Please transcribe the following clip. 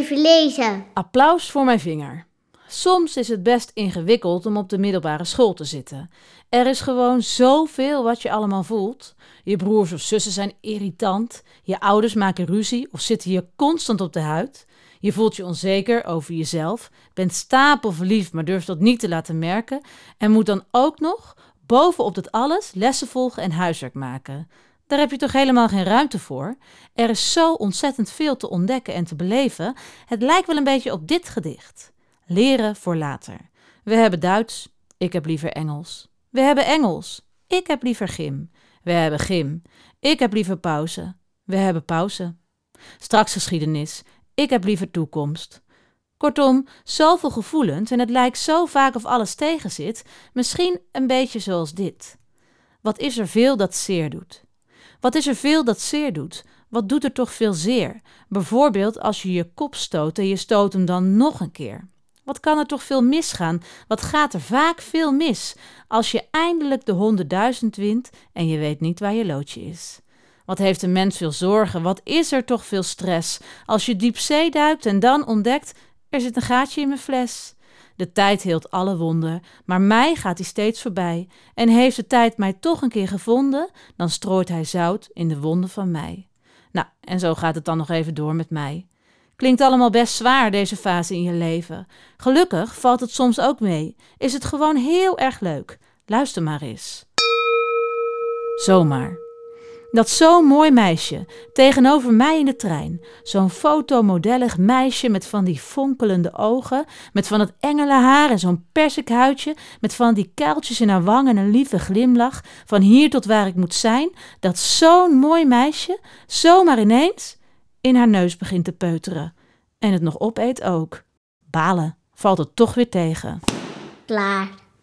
even lezen. Applaus voor mijn vinger. Soms is het best ingewikkeld om op de middelbare school te zitten. Er is gewoon zoveel wat je allemaal voelt. Je broers of zussen zijn irritant. Je ouders maken ruzie of zitten je constant op de huid. Je voelt je onzeker over jezelf, bent stapelverliefd, maar durft dat niet te laten merken. En moet dan ook nog, bovenop dat alles, lessen volgen en huiswerk maken. Daar heb je toch helemaal geen ruimte voor? Er is zo ontzettend veel te ontdekken en te beleven. Het lijkt wel een beetje op dit gedicht. Leren voor later. We hebben Duits, ik heb liever Engels. We hebben Engels, ik heb liever gym. We hebben gym, ik heb liever pauze. We hebben pauze. Straks geschiedenis, ik heb liever toekomst. Kortom, zoveel gevoelens en het lijkt zo vaak of alles tegenzit, misschien een beetje zoals dit. Wat is er veel dat zeer doet? Wat is er veel dat zeer doet? Wat doet er toch veel zeer? Bijvoorbeeld als je je kop stoot en je stoot hem dan nog een keer. Wat kan er toch veel misgaan? Wat gaat er vaak veel mis als je eindelijk de honderdduizend wint en je weet niet waar je loodje is? Wat heeft een mens veel zorgen? Wat is er toch veel stress als je diep zee duikt en dan ontdekt: er zit een gaatje in mijn fles. De tijd heelt alle wonden, maar mij gaat hij steeds voorbij. En heeft de tijd mij toch een keer gevonden, dan strooit hij zout in de wonden van mij. Nou, en zo gaat het dan nog even door met mij. Klinkt allemaal best zwaar, deze fase in je leven. Gelukkig valt het soms ook mee. Is het gewoon heel erg leuk. Luister maar eens. Zomaar. Dat zo'n mooi meisje tegenover mij in de trein. Zo'n fotomodellig meisje met van die fonkelende ogen, met van het engelenhaar en zo'n persikhuidje, met van die kuiltjes in haar wang en een lieve glimlach, van hier tot waar ik moet zijn, dat zo'n mooi meisje zomaar ineens in haar neus begint te peuteren. En het nog opeet ook. Balen, valt het toch weer tegen. Klaar.